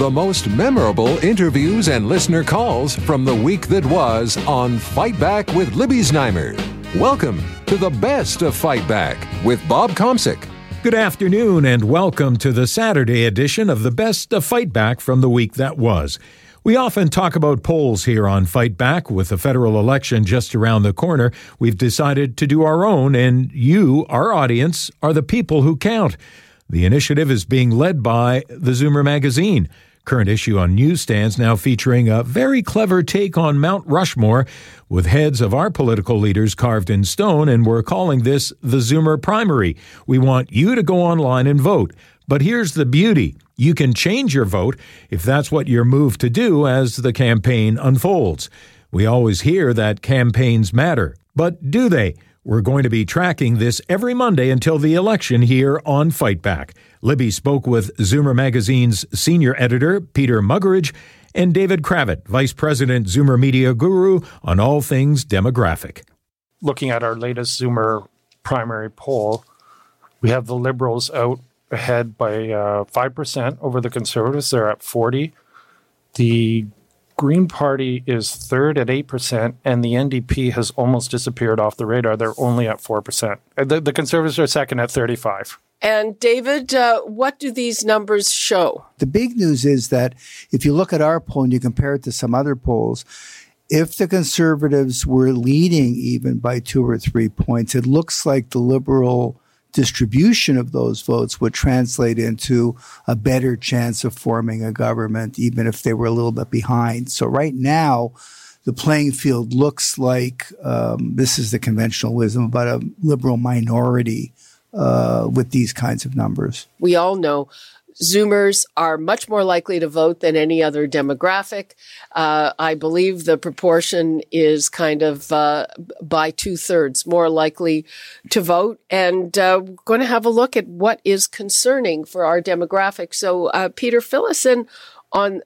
The most memorable interviews and listener calls from the week that was on Fight Back with Libby Znaimer. Welcome to the best of Fight Back with Bob Komsic. Good afternoon and welcome to the Saturday edition of the best of Fight Back from the week that was. We often talk about polls here on Fight Back. With the federal election just around the corner, we've decided to do our own, and you, our audience, are the people who count. The initiative is being led by the Zoomer magazine. Current issue on newsstands now featuring a very clever take on Mount Rushmore with heads of our political leaders carved in stone, and we're calling this the Zoomer Primary. We want you to go online and vote. But here's the beauty you can change your vote if that's what you're moved to do as the campaign unfolds. We always hear that campaigns matter, but do they? We're going to be tracking this every Monday until the election here on Fight Back. Libby spoke with Zoomer Magazine's senior editor, Peter Muggeridge, and David Cravit, Vice President, Zoomer Media Guru, on all things demographic. Looking at our latest Zoomer primary poll, we have the Liberals out ahead by uh, 5% over the Conservatives. They're at 40. The Green Party is third at 8%, and the NDP has almost disappeared off the radar. They're only at 4%. Uh, the, the Conservatives are second at 35. And David, uh, what do these numbers show? The big news is that if you look at our poll and you compare it to some other polls, if the conservatives were leading even by two or three points, it looks like the liberal distribution of those votes would translate into a better chance of forming a government, even if they were a little bit behind. So right now, the playing field looks like um, this is the conventional wisdom about a liberal minority uh, with these kinds of numbers. We all know Zoomers are much more likely to vote than any other demographic. Uh, I believe the proportion is kind of uh, by two thirds more likely to vote. And uh, we're going to have a look at what is concerning for our demographic. So, uh, Peter, us on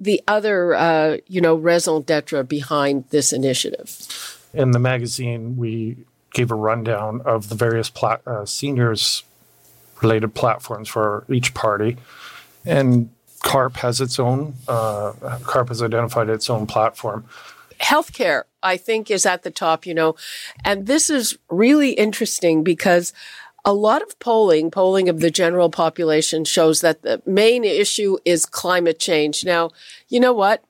the other, uh, you know, raison d'etre behind this initiative. In the magazine, we gave a rundown of the various pla- uh, seniors related platforms for each party. And CARP has its own, uh, CARP has identified its own platform. Healthcare, I think, is at the top, you know. And this is really interesting because a lot of polling, polling of the general population shows that the main issue is climate change. Now, you know what?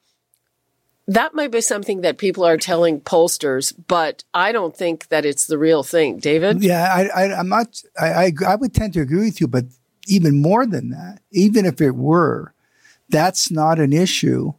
That might be something that people are telling pollsters, but I don't think that it's the real thing. David? Yeah, I, am not, I, I, I would tend to agree with you, but even more than that, even if it were, that's not an issue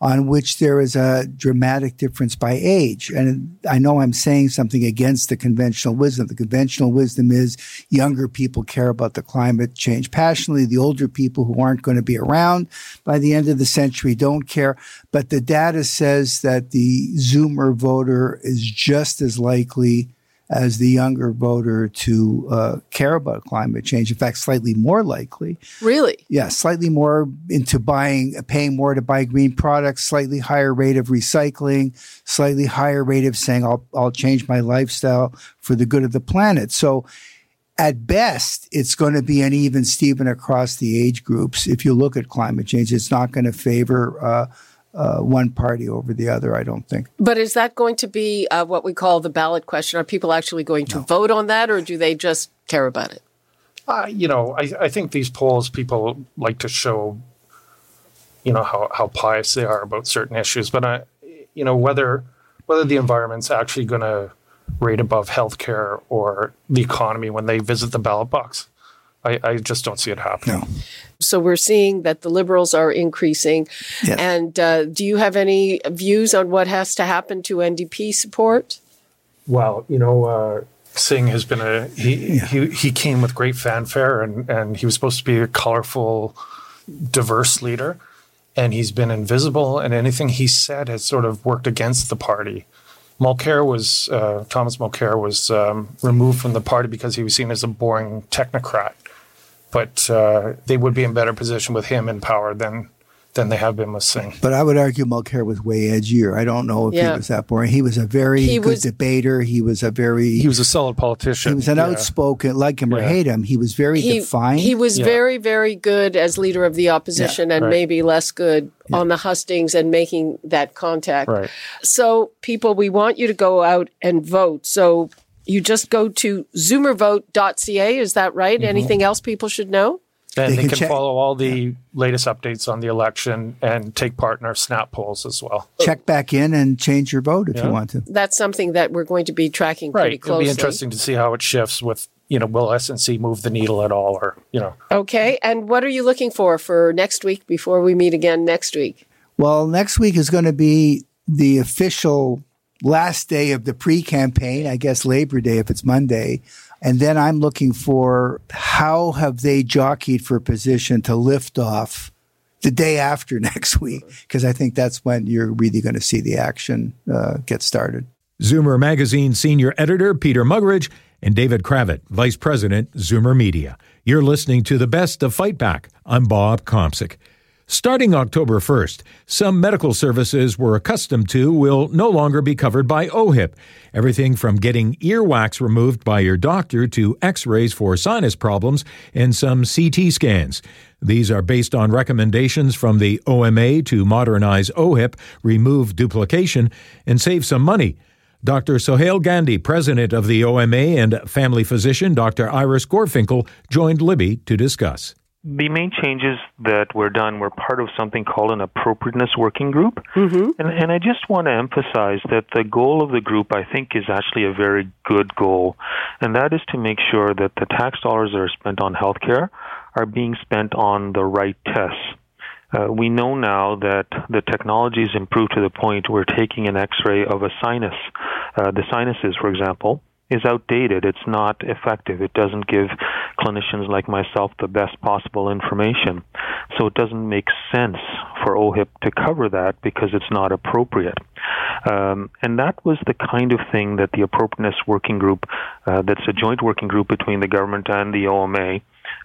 on which there is a dramatic difference by age. And I know I'm saying something against the conventional wisdom. The conventional wisdom is younger people care about the climate change passionately. The older people who aren't going to be around by the end of the century don't care. But the data says that the Zoomer voter is just as likely as the younger voter to uh, care about climate change. In fact, slightly more likely. Really? Yeah, slightly more into buying, paying more to buy green products, slightly higher rate of recycling, slightly higher rate of saying, I'll, I'll change my lifestyle for the good of the planet. So, at best, it's going to be an even Steven across the age groups. If you look at climate change, it's not going to favor uh, uh, one party over the other, I don't think. But is that going to be uh, what we call the ballot question? Are people actually going to no. vote on that, or do they just care about it? Uh, you know, I, I think these polls, people like to show, you know, how, how pious they are about certain issues. But, I, you know, whether whether the environment's actually going to rate above healthcare or the economy when they visit the ballot box, I, I just don't see it happening. No. So we're seeing that the liberals are increasing. Yes. And uh, do you have any views on what has to happen to NDP support? Well, you know, uh, Singh has been a he, yeah. he he came with great fanfare and and he was supposed to be a colorful, diverse leader, and he's been invisible. And anything he said has sort of worked against the party. Mulcair was uh, Thomas Mulcair was um, removed from the party because he was seen as a boring technocrat but uh, they would be in better position with him in power than than they have been with Singh. But I would argue Mulcair was way edgier. I don't know if Yeah. he was that boring. He was a very He good was- debater. He was a very He was a solid politician. he was an Yeah. outspoken, like him or hate him. He was very he, defined. he was Yeah. very, very good as leader of the opposition and right. maybe less good on the hustings and making that contact. Right. So, people, we want you to go out and vote. So, you just go to zoomervote.ca. Is that right? Mm-hmm. Anything else people should know? And They they, can can, check- follow all the latest updates on the election and take part in our snap polls as well. Check back in and change your vote if you want to. That's something that we're going to be tracking pretty Right. It'll closely. be interesting to see how it shifts with, you know, will SNC move the needle at all or, you know, Okay. And what are you looking for for next week before we meet again next week? Well, next week is going to be the official last day of the pre-campaign. I guess Labor Day if it's Monday. And then I'm looking for how have they jockeyed for position to lift off the day after next week? Because I think that's when you're really going to see the action uh, get started. Zoomer Magazine senior editor Peter Muggeridge and David Cravit, vice president, Zoomer Media. You're listening to the best of Fight Back. I'm Bob Komsic. Starting October 1st, some medical services we're accustomed to will no longer be covered by OHIP. Everything from getting earwax removed by your doctor to x rays for sinus problems and some CT scans. These are based on recommendations from the OMA to modernize OHIP, remove duplication, and save some money. Dr. Sohail Gandhi, president of the OMA, and family physician Dr. Iris Gorfinkel joined Libby to discuss. The main changes that were done were part of something called an appropriateness working group. Mm-hmm. And, and I just want to emphasize that the goal of the group, I think, is actually a very good goal. And that is to make sure that the tax dollars that are spent on healthcare are being spent on the right tests. Uh, we know now that the technology has improved to the point where taking an X-ray of a sinus, uh, the sinuses, for example, is outdated. It's not effective. It doesn't give clinicians like myself the best possible information. So it doesn't make sense for OHIP to cover that because it's not appropriate. Um, and that was the kind of thing that the appropriateness working group, uh, that's a joint working group between the government and the OMA,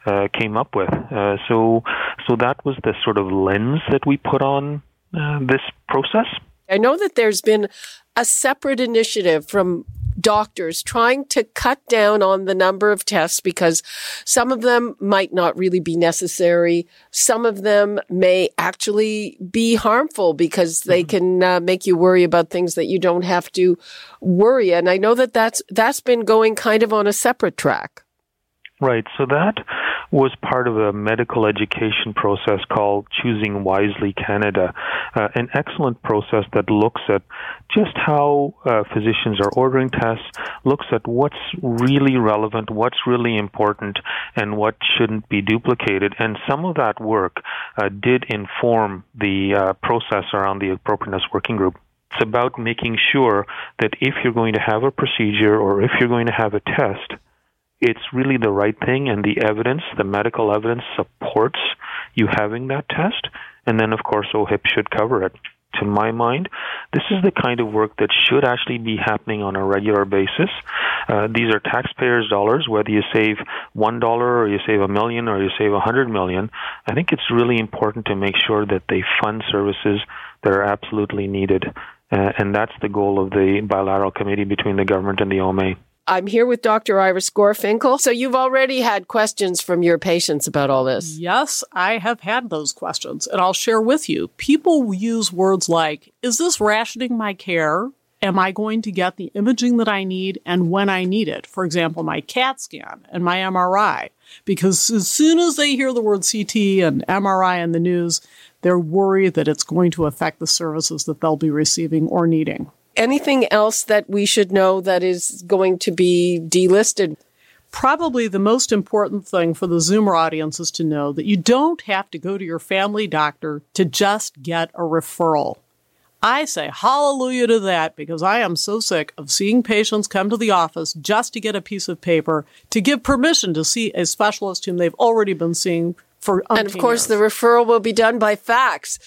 uh, came up with. Uh, so, so that was the sort of lens that we put on uh, this process. I know that there's been a separate initiative from doctors trying to cut down on the number of tests because some of them might not really be necessary. Some of them may actually be harmful because they can uh, make you worry about things that you don't have to worry. And I know that that's, that's been going kind of on a separate track. Right. So that was part of a medical education process called Choosing Wisely Canada, uh, an excellent process that looks at just how uh, physicians are ordering tests, looks at what's really relevant, what's really important, and what shouldn't be duplicated. And some of that work uh, did inform the uh, process around the appropriateness working group. It's about making sure that if you're going to have a procedure or if you're going to have a test, it's really the right thing and the evidence, the medical evidence supports you having that test. And then, of course, OHIP should cover it. To my mind, this is the kind of work that should actually be happening on a regular basis. Uh, these are taxpayers' dollars, whether you save one dollar or you save a million or you save a hundred million. I think it's really important to make sure that they fund services that are absolutely needed. Uh, and that's the goal of the bilateral committee between the government and the OMA. I'm here with Dr. Iris Gorfinkel. So you've already had questions from your patients about all this. Yes, I have had those questions, and I'll share with you. People use words like, Is this rationing my care? Am I going to get the imaging that I need and when I need it? For example, my CAT scan and my MRI. Because as soon as they hear the word CT and MRI in the news, they're worried that it's going to affect the services that they'll be receiving or needing. Anything else that we should know that is going to be delisted? Probably the most important thing for the Zoomer audience is to know that you don't have to go to your family doctor to just get a referral. I say hallelujah to that because I am so sick of seeing patients come to the office just to get a piece of paper to give permission to see a specialist whom they've already been seeing for And of course, the referral will be done by fax.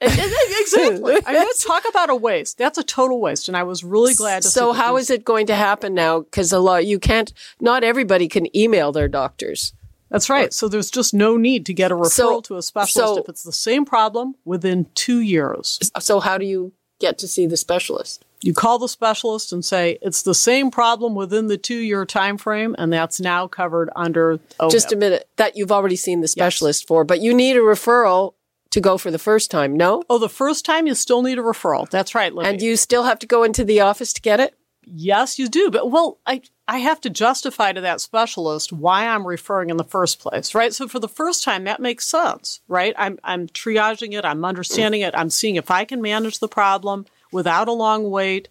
exactly. I mean, let's talk about a waste. That's a total waste, and I was really glad to. So, how is it going to happen now? Because a lot you can't. Not everybody can email their doctors. That's right. So there's just no need to get a referral So- to a specialist so- if it's the same problem within two years. So how do you get to see the specialist? You call the specialist and say it's the same problem within the two-year time frame, and that's now covered under OHIP. Just a minute. That you've already seen the specialist for, but you need a referral to go for the first time. No, Oh, the first time you still need a referral. That's right, Libby. and you still have to go into the office to get it. Yes, you do. But well, I I have to justify to that specialist why I'm referring in the first place, right? So for the first time, that makes sense, right? I'm I'm triaging it, I'm understanding it, I'm seeing if I can manage the problem without a long wait,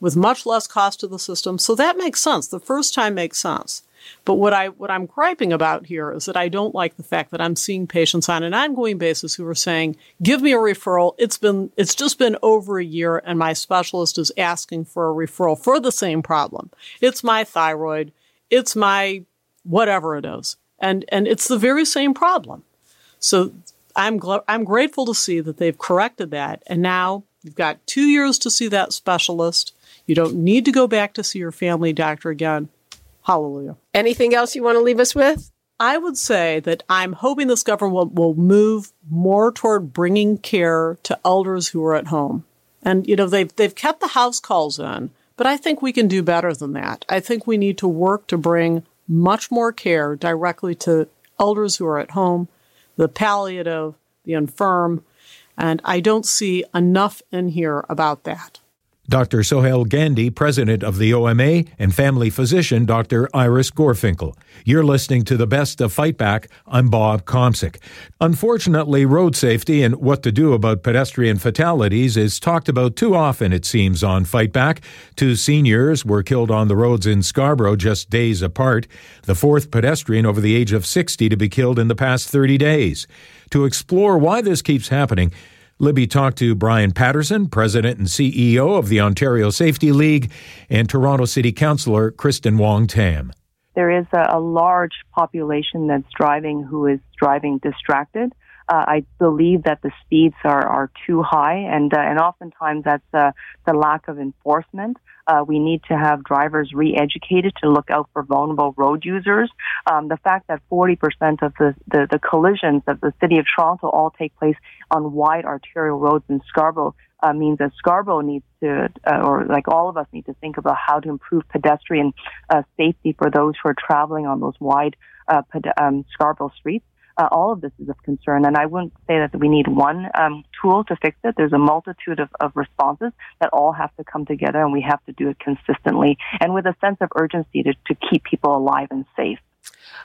with much less cost to the system. So that makes sense. The first time makes sense. But what I what I'm griping about here is that I don't like the fact that I'm seeing patients on an ongoing basis who are saying, "Give me a referral." It's been it's just been over a year, and my specialist is asking for a referral for the same problem. It's my thyroid. It's my whatever it is, and and it's the very same problem. So I'm gl- I'm grateful to see that they've corrected that, and now you've got two years to see that specialist. You don't need to go back to see your family doctor again. Hallelujah. Anything else you want to leave us with? I would say that I'm hoping this government will move more toward bringing care to elders who are at home. And you know they've they've kept the house calls in, but I think we can do better than that. I think we need to work to bring much more care directly to elders who are at home, the palliative, the infirm, and I don't see enough in here about that. Dr. Sohail Gandhi, president of the OMA, and family physician Dr. Iris Gorfinkel. You're listening to the best of Fight Back. I'm Bob Komsic. Unfortunately, road safety and what to do about pedestrian fatalities is talked about too often, it seems, on Fight Back. Two seniors were killed on the roads in Scarborough just days apart, the fourth pedestrian over the age of 60 to be killed in the past 30 days. To explore why this keeps happening, Libby talked to Brian Patterson, President and CEO of the Ontario Safety League, and Toronto City Councillor Kristyn Wong-Tam. There is a, a large population that's driving who is driving distracted. Uh, I believe that the speeds are, are too high, and uh, and oftentimes that's uh, the lack of enforcement. Uh, we need to have drivers re-educated to look out for vulnerable road users. Um, the fact that 40% of the, the, the collisions of the city of Toronto all take place on wide arterial roads in Scarborough uh, means that Scarborough needs to, uh, or like all of us need to think about how to improve pedestrian uh, safety for those who are traveling on those wide uh, ped- um, Scarborough streets. Uh, all of this is of concern, and I wouldn't say that we need one um, tool to fix it. There's a multitude of, of responses that all have to come together, and we have to do it consistently and with a sense of urgency to, to keep people alive and safe.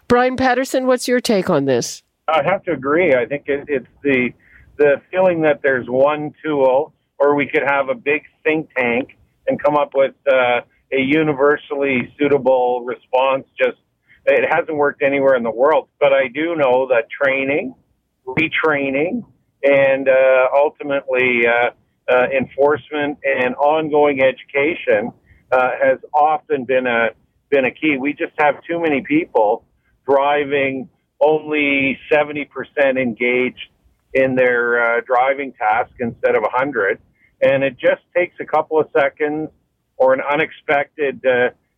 Brian Patterson, what's your take on this? I have to agree. I think it, it's the the feeling that there's one tool, or we could have a big think tank and come up with uh, a universally suitable response. Just it hasn't worked anywhere in the world, but I do know that training, retraining, and uh, ultimately uh, uh, enforcement and ongoing education uh, has often been a been a key. We just have too many people driving only 70% engaged in their uh, driving task instead of 100 and it just takes a couple of seconds or an unexpected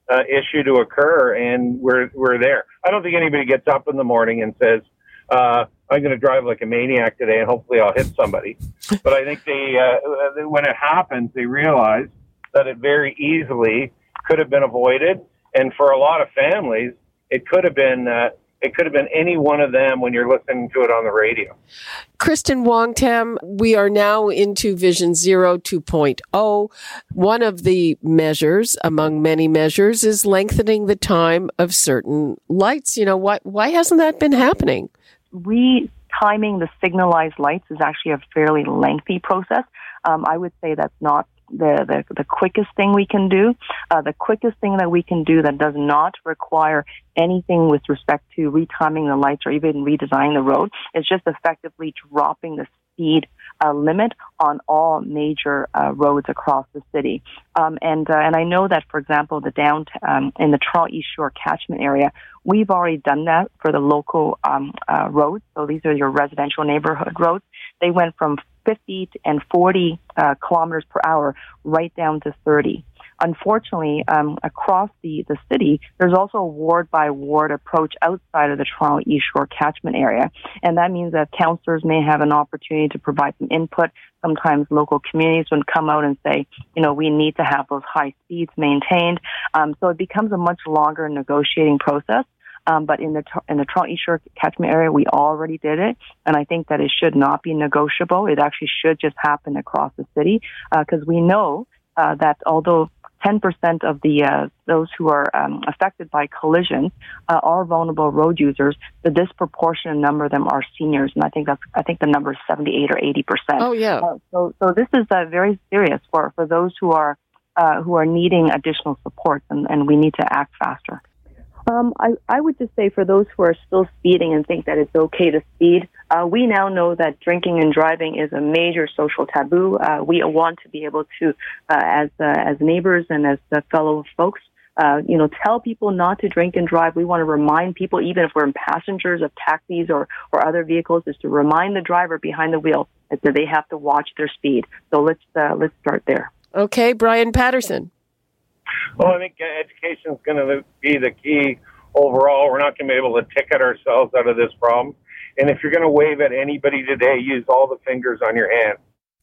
uh, uh, issue to occur and we're we're there. I don't think anybody gets up in the morning and says uh, i'm going to drive like a maniac today and hopefully i'll hit somebody. But i think they uh, when it happens they realize that it very easily could have been avoided and for a lot of families it could have been uh, it could have been any one of them when you're listening to it on the radio. Kristyn Wong-Tam, we are now into Vision Zero 2.0. One of the measures, among many measures, is lengthening the time of certain lights. You know, why, why hasn't that been happening? Retiming the signalized lights is actually a fairly lengthy process. Um, I would say that's not the, the, the quickest thing we can do. Uh, the quickest thing that we can do that does not require anything with respect to retiming the lights or even redesigning the road is just effectively dropping the speed uh, limit on all major uh, roads across the city. Um, and uh, and I know that, for example, the downtown um, in the Toronto East York catchment area, we've already done that for the local um, uh, roads. So these are your residential neighborhood roads. They went from 50 and 40 uh, kilometers per hour right down to 30. unfortunately, um, across the, the city, there's also a ward by ward approach outside of the Toronto East York catchment area. And that means that councillors may have an opportunity to provide some input. Sometimes local communities would come out and say, you know, we need to have those high speeds maintained. Um, so it becomes a much longer negotiating process. Um, but in the in the Toronto East York catchment area, we already did it, and I think that it should not be negotiable. It actually should just happen across the city because uh, we know uh, that although 10% of the uh, those who are um, affected by collisions uh, are vulnerable road users. The disproportionate number of them are seniors, and I think that's I think the number is 78 or 80 percent. Oh yeah. Uh, so so this is uh, very serious for for those who are uh, who are needing additional support, and, and we need to act faster. Um, I, I would just say for those who are still speeding and think that it's okay to speed, uh, we now know that drinking and driving is a major social taboo. Uh, we want to be able to, uh, as uh, as neighbors and as fellow folks, uh, you know, tell people not to drink and drive. We want to remind people, even if we're passengers of taxis or or other vehicles, is to remind the driver behind the wheel that they have to watch their speed. So let's uh, let's start there. Okay, Brian Patterson. Well, I think education is going to be the key overall. We're not going to be able to ticket ourselves out of this problem. And if you're going to wave at anybody today, use all the fingers on your hand.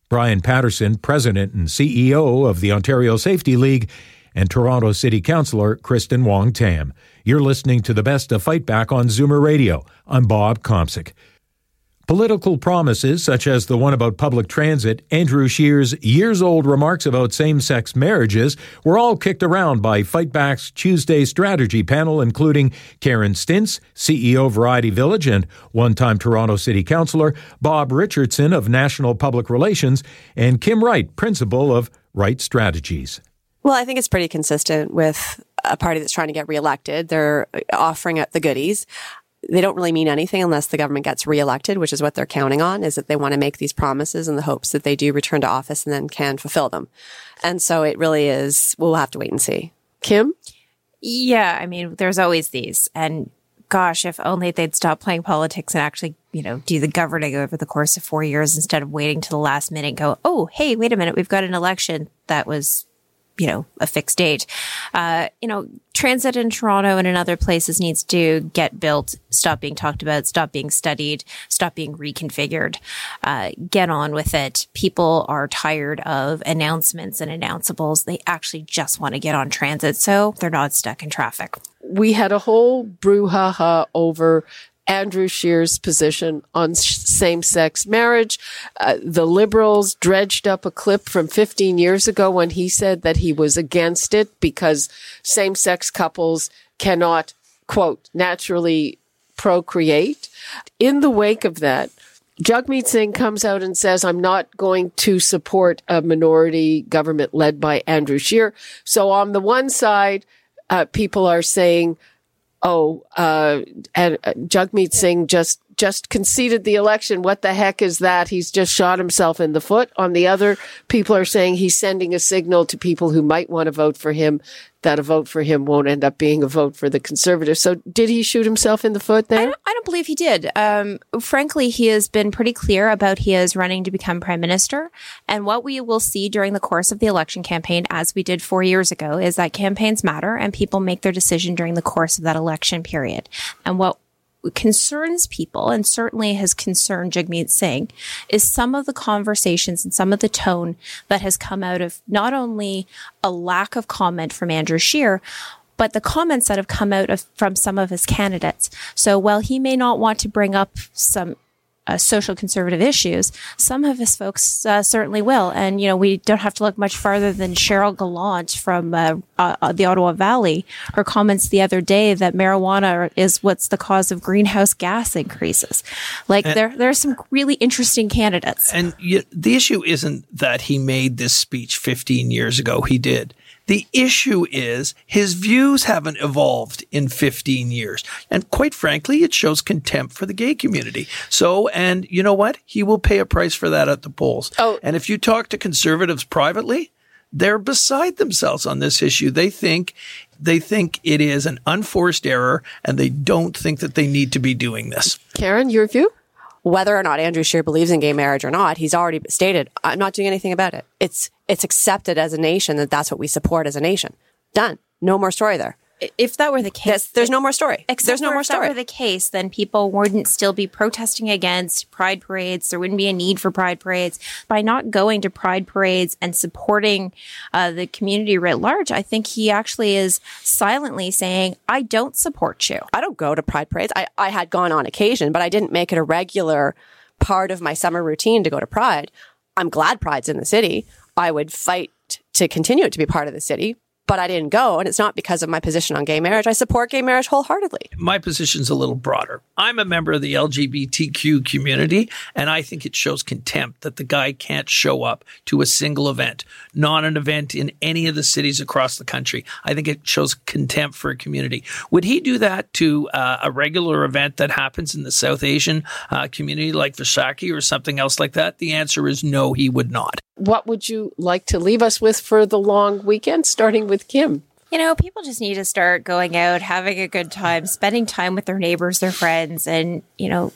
Brian Patterson, President and CEO of the Ontario Safety League, and Toronto City Councillor Kristyn Wong-Tam. You're listening to the best of Fight Back on Zoomer Radio. I'm Bob Komsic. Political promises, such as the one about public transit, Andrew Scheer's years old remarks about same sex marriages, were all kicked around by Fightback's Tuesday strategy panel, including Karen Stintz, CEO of Variety Village, and one time Toronto City Councillor, Bob Richardson of National Public Relations, and Kim Wright, principal of Wright Strategies. Well, I think it's pretty consistent with a party that's trying to get reelected. They're offering up the goodies they don't really mean anything unless the government gets reelected, which is what they're counting on, is that they want to make these promises in the hopes that they do return to office and then can fulfill them. And so it really is, we'll have to wait and see. Kim? Yeah, I mean, there's always these. And gosh, if only they'd stop playing politics and actually, you know, do the governing over the course of four years instead of waiting to the last minute go, oh, hey, wait a minute, we've got an election that was you know, a fixed date. Uh, you know, transit in Toronto and in other places needs to get built, stop being talked about, stop being studied, stop being reconfigured. Uh, get on with it. People are tired of announcements and announceables. They actually just want to get on transit so they're not stuck in traffic. We had a whole brouhaha over Andrew Scheer's position on same sex marriage. Uh, the liberals dredged up a clip from 15 years ago when he said that he was against it because same sex couples cannot, quote, naturally procreate. In the wake of that, Jagmeet Singh comes out and says, I'm not going to support a minority government led by Andrew Scheer. So on the one side, uh, people are saying, oh, uh, and uh, Singh just just conceded the election. What the heck is that? He's just shot himself in the foot. On the other, people are saying he's sending a signal to people who might want to vote for him that a vote for him won't end up being a vote for the conservatives. So did he shoot himself in the foot there? I don't, I don't believe he did. Um, frankly, he has been pretty clear about he is running to become prime minister. And what we will see during the course of the election campaign, as we did four years ago, is that campaigns matter and people make their decision during the course of that election period. And what concerns people and certainly has concerned Jagmeet Singh is some of the conversations and some of the tone that has come out of not only a lack of comment from Andrew Scheer, but the comments that have come out of, from some of his candidates. So while he may not want to bring up some uh, social conservative issues, some of his folks uh, certainly will. And, you know, we don't have to look much farther than Cheryl Gallant from uh, uh the Ottawa Valley. Her comments the other day that marijuana is what's the cause of greenhouse gas increases. Like and, there, there are some really interesting candidates. And the issue isn't that he made this speech 15 years ago. He did. The issue is his views haven't evolved in 15 years. And quite frankly, it shows contempt for the gay community. So, and you know what? He will pay a price for that at the polls. Oh. And if you talk to conservatives privately, they're beside themselves on this issue. They think they think it is an unforced error and they don't think that they need to be doing this. Karen, your view? whether or not Andrew Scheer believes in gay marriage or not, he's already stated, I'm not doing anything about it. It's it's accepted as a nation that that's what we support as a nation. Done. No more story there. If that were the case, there's, there's no more story. There's no more if story. that were the case, then people wouldn't still be protesting against pride parades. There wouldn't be a need for pride parades. By not going to pride parades and supporting uh, the community writ large, I think he actually is silently saying, "I don't support you." I don't go to pride parades. I, I had gone on occasion, but I didn't make it a regular part of my summer routine to go to pride. I'm glad pride's in the city. I would fight to continue it to be part of the city, but I didn't go. And it's not because of my position on gay marriage. I support gay marriage wholeheartedly. My position's a little broader. I'm a member of the LGBTQ community, and I think it shows contempt that the guy can't show up to a single event, not an event in any of the cities across the country. I think it shows contempt for a community. Would he do that to uh, a regular event that happens in the South Asian uh, community like Vaisakhi or something else like that? The answer is no, he would not. What would you like to leave us with for the long weekend, starting with Kim? You know, people just need to start going out, having a good time, spending time with their neighbors, their friends, and, you know,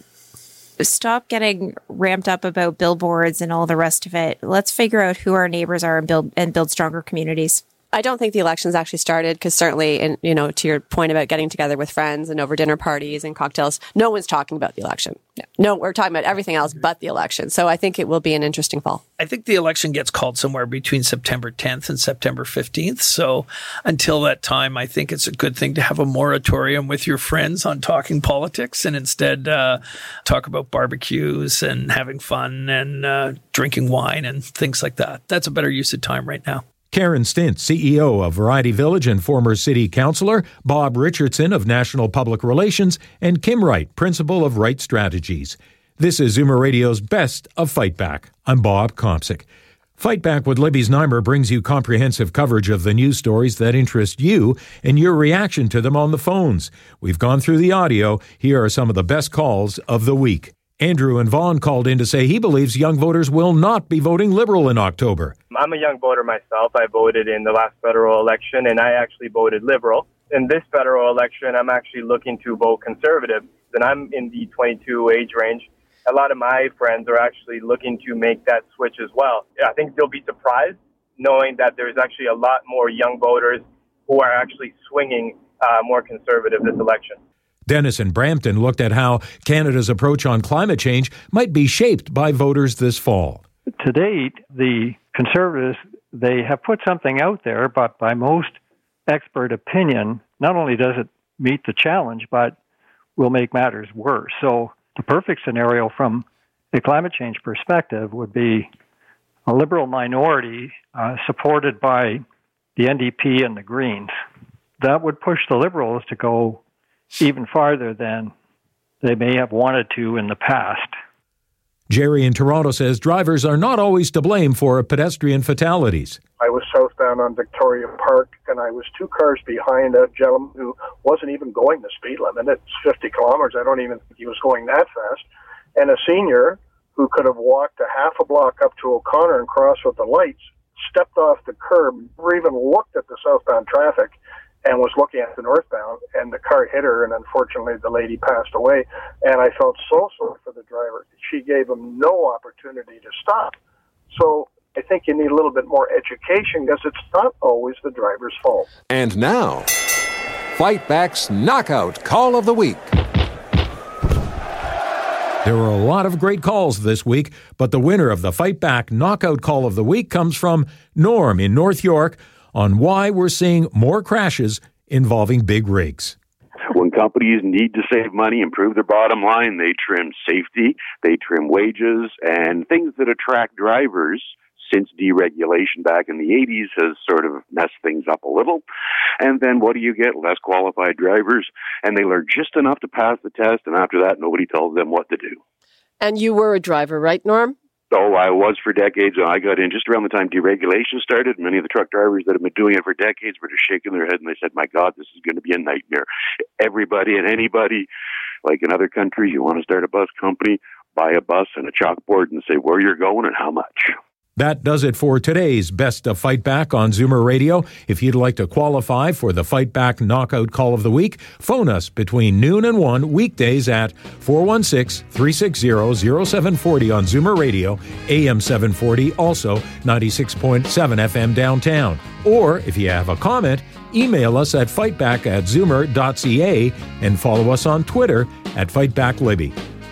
stop getting ramped up about billboards and all the rest of it. Let's figure out who our neighbors are and build and build stronger communities. I don't think the election's actually started because certainly, and you know, to your point about getting together with friends and over dinner parties and cocktails, no one's talking about the election. No, no we're talking about everything else but the election. So I think it will be an interesting fall. I think the election gets called somewhere between September 10th and September 15th. So until that time, I think it's a good thing to have a moratorium with your friends on talking politics and instead uh, talk about barbecues and having fun and uh, drinking wine and things like that. That's a better use of time right now. Karen Stintz, CEO of Variety Village and former city councilor, Bob Richardson of National Public Relations, and Kim Wright, principal of Wright Strategies. This is Zoomer Radio's Best of Fight Back. I'm Bob Komsic. Fight Back with Libby Znaimer brings you comprehensive coverage of the news stories that interest you and your reaction to them on the phones. We've gone through the audio. Here are some of the best calls of the week. Andrew and Vaughan called in to say he believes young voters will not be voting Liberal in October. I'm a young voter myself. I voted in the last federal election and I actually voted Liberal. In this federal election, I'm actually looking to vote Conservative. And I'm in the 22 age range. A lot of my friends are actually looking to make that switch as well. I think they'll be surprised knowing that there's actually a lot more young voters who are actually swinging uh, more conservative this election. Dennis and Brampton looked at how Canada's approach on climate change might be shaped by voters this fall. To date, the Conservatives, they have put something out there, but by most expert opinion, not only does it meet the challenge, but will make matters worse. So the perfect scenario from a climate change perspective would be a liberal minority uh, supported by the NDP and the Greens. That would push the liberals to go even farther than they may have wanted to in the past. Jerry in Toronto says drivers are not always to blame for pedestrian fatalities. I was southbound on Victoria Park and I was two cars behind a gentleman who wasn't even going the speed limit. It's 50 kilometers. I don't even think he was going that fast. And a senior who could have walked a half a block up to O'Connor and crossed with the lights stepped off the curb, never even looked at the southbound traffic and was looking at the northbound, and the car hit her, and unfortunately the lady passed away. And I felt so sorry for the driver. She gave him no opportunity to stop. So I think you need a little bit more education because it's not always the driver's fault. And now, Fight Back's Knockout Call of the Week. There were a lot of great calls this week, but the winner of the Fight Back Knockout Call of the Week comes from Norm in North York on why we're seeing more crashes involving big rigs. When companies need to save money, improve their bottom line, they trim safety, they trim wages, and things that attract drivers since deregulation back in the 80s has sort of messed things up a little. And then what do you get? Less qualified drivers, and they learn just enough to pass the test, and after that, nobody tells them what to do. And you were a driver, right, Norm? Oh, I was for decades. I got in just around the time deregulation started. Many of the truck drivers that have been doing it for decades were just shaking their head and they said, My God, this is going to be a nightmare. Everybody and anybody, like in other countries, you want to start a bus company, buy a bus and a chalkboard and say where you're going and how much. That does it for today's Best of Fight Back on Zoomer Radio. If you'd like to qualify for the Fight Back Knockout Call of the Week, phone us between noon and 1 weekdays at 416-360-0740 on Zoomer Radio, AM 740, also 96.7 FM downtown. Or if you have a comment, email us at fightback at zoomer.ca and follow us on Twitter at FightbackLibby.